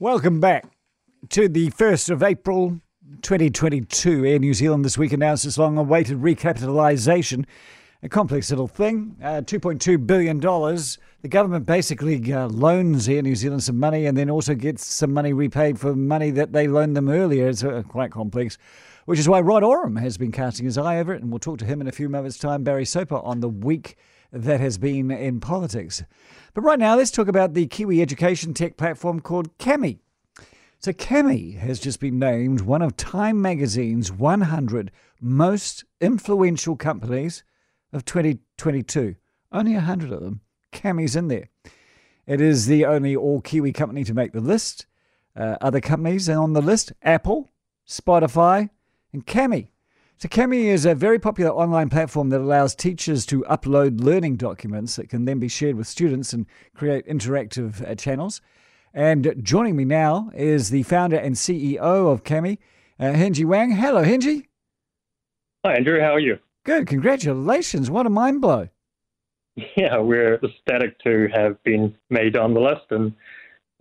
Welcome back to the 1st of April 2022. Air New Zealand this week announced its long awaited recapitalisation. A complex little thing, uh, $2.2 billion. The government basically uh, loans Air New Zealand some money and then also gets some money repaid for money that they loaned them earlier. It's uh, quite complex, which is why Rod Oram has been casting his eye over it. And we'll talk to him in a few moments' time. Barry Soper on the week that has been in politics. But right now, let's talk about the Kiwi education tech platform called Kami. So, Kami has just been named one of Time magazine's 100 most influential companies of 2022. Only 100 of them. Kami's in there. It is the only all Kiwi company to make the list. Uh, other companies on the list Apple, Spotify, and Kami. So, Kami is a very popular online platform that allows teachers to upload learning documents that can then be shared with students and create interactive uh, channels. And joining me now is the founder and CEO of Kami, uh, Hengjie Wang. Hello, Hengjie. Hi, Andrew. How are you? Good. Congratulations. What a mind blow. Yeah, we're ecstatic to have been made on the list and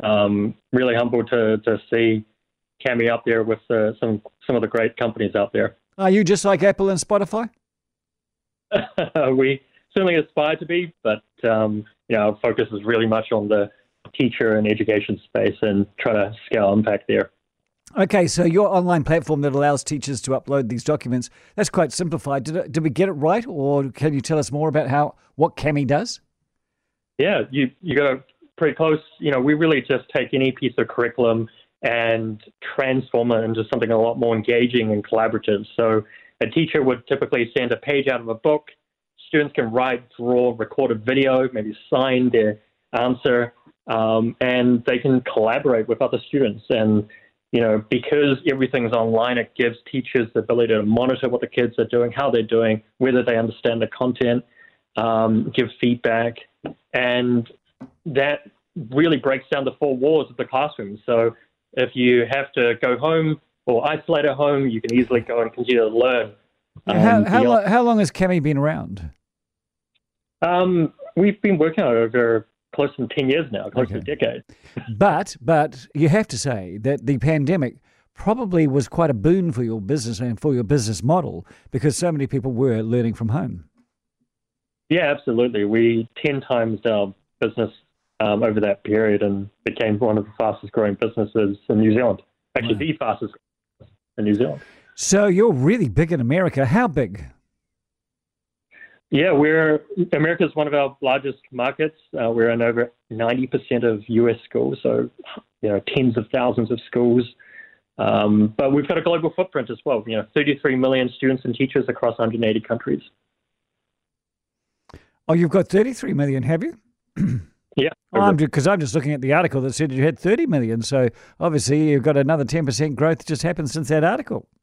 um, really humbled to, to see Kami up there with uh, some, some of the great companies out there. Are you just like Apple and Spotify? we certainly aspire to be, but um, you know, our focus is really much on the teacher and education space and try to scale impact there. Okay, so your online platform that allows teachers to upload these documents, that's quite simplified. Did, it, did we get it right, or can you tell us more about how what Kami does? Yeah, you, you got it pretty close. You know, we really just take any piece of curriculum and transform it into something a lot more engaging and collaborative. So a teacher would typically send a page out of a book. Students can write, draw, record a video, maybe sign their answer, um, and they can collaborate with other students. And you know, because everything's online, it gives teachers the ability to monitor what the kids are doing, how they're doing, whether they understand the content, um, give feedback, and that really breaks down the four walls of the classroom. So if you have to go home or isolate at home, you can easily go and continue to learn. Um, how, how, lo- how, long has Kami been around? Um, we've been working on it over close to 10 years now, close okay. to a decade. but, but you have to say that the pandemic probably was quite a boon for your business and for your business model because so many people were learning from home. Yeah, absolutely. We 10 times our business um, over that period and became one of the fastest growing businesses in New Zealand. Actually, wow. the fastest in New Zealand. So you're really big in America. How big? Yeah, we're America is one of our largest markets. Uh, we're in over 90% of U.S. schools, so you know tens of thousands of schools. Um, but we've got a global footprint as well. You know, 33 million students and teachers across 180 countries. Oh, you've got 33 million, have you? Yeah. Because I'm, I'm, just looking at the article that said you had 30 million. So obviously you've got another 10% growth just happened since that article.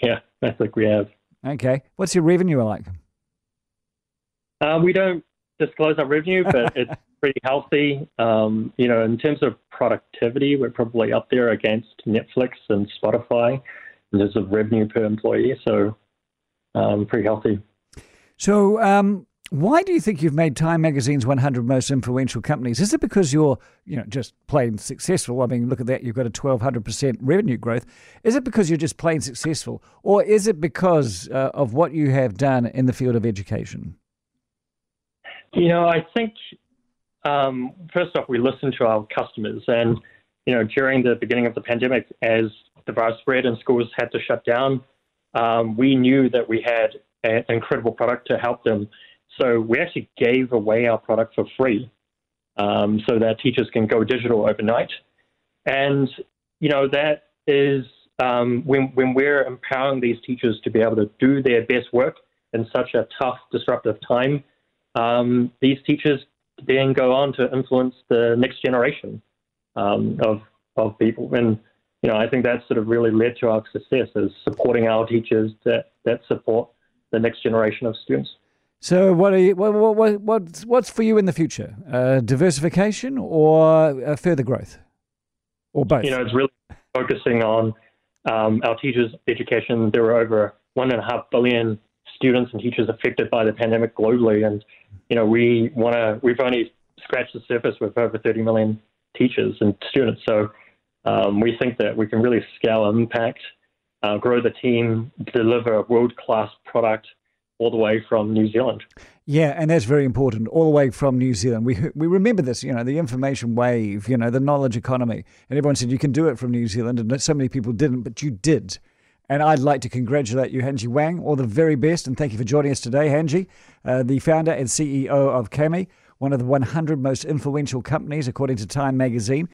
Yeah, I think we have. Okay. What's your revenue like? Uh, we don't disclose our revenue, but it's pretty healthy. Um, you know, in terms of productivity, we're probably up there against Netflix and Spotify in terms of revenue per employee. So um, pretty healthy. So, um, why do you think you've made Time Magazine's 100 most influential companies? Is it because you're, you know, just plain successful? I mean, look at that, you've got a 1200% revenue growth. Is it because you're just plain successful, or is it because uh, of what you have done in the field of education? You know, I think um, first off, we listen to our customers, and you know, during the beginning of the pandemic, as the virus spread and schools had to shut down, um, we knew that we had an incredible product to help them so we actually gave away our product for free um, so that teachers can go digital overnight. And, you know, that is um, when, when we're empowering these teachers to be able to do their best work in such a tough, disruptive time, um, these teachers then go on to influence the next generation um, of, of people. And, you know, I think that sort of really led to our success is supporting our teachers that, that support the next generation of students. So, what are you, what, what, what's, what's for you in the future? Uh, diversification or uh, further growth, or both? You know, it's really focusing on um, our teachers' education. There were over one and a half billion students and teachers affected by the pandemic globally, and you know, we want to. We've only scratched the surface with over 30 million teachers and students. So um, we think that we can really scale impact, uh, grow the team, deliver a world class product all the way from New Zealand. Yeah, and that's very important. All the way from New Zealand, we we remember this. You know, the information wave. You know, the knowledge economy, and everyone said you can do it from New Zealand, and so many people didn't, but you did. And I'd like to congratulate you, Hengjie Wang. All the very best, and thank you for joining us today, Hengjie, uh, the founder and CEO of Kami, one of the 100 most influential companies according to Time Magazine.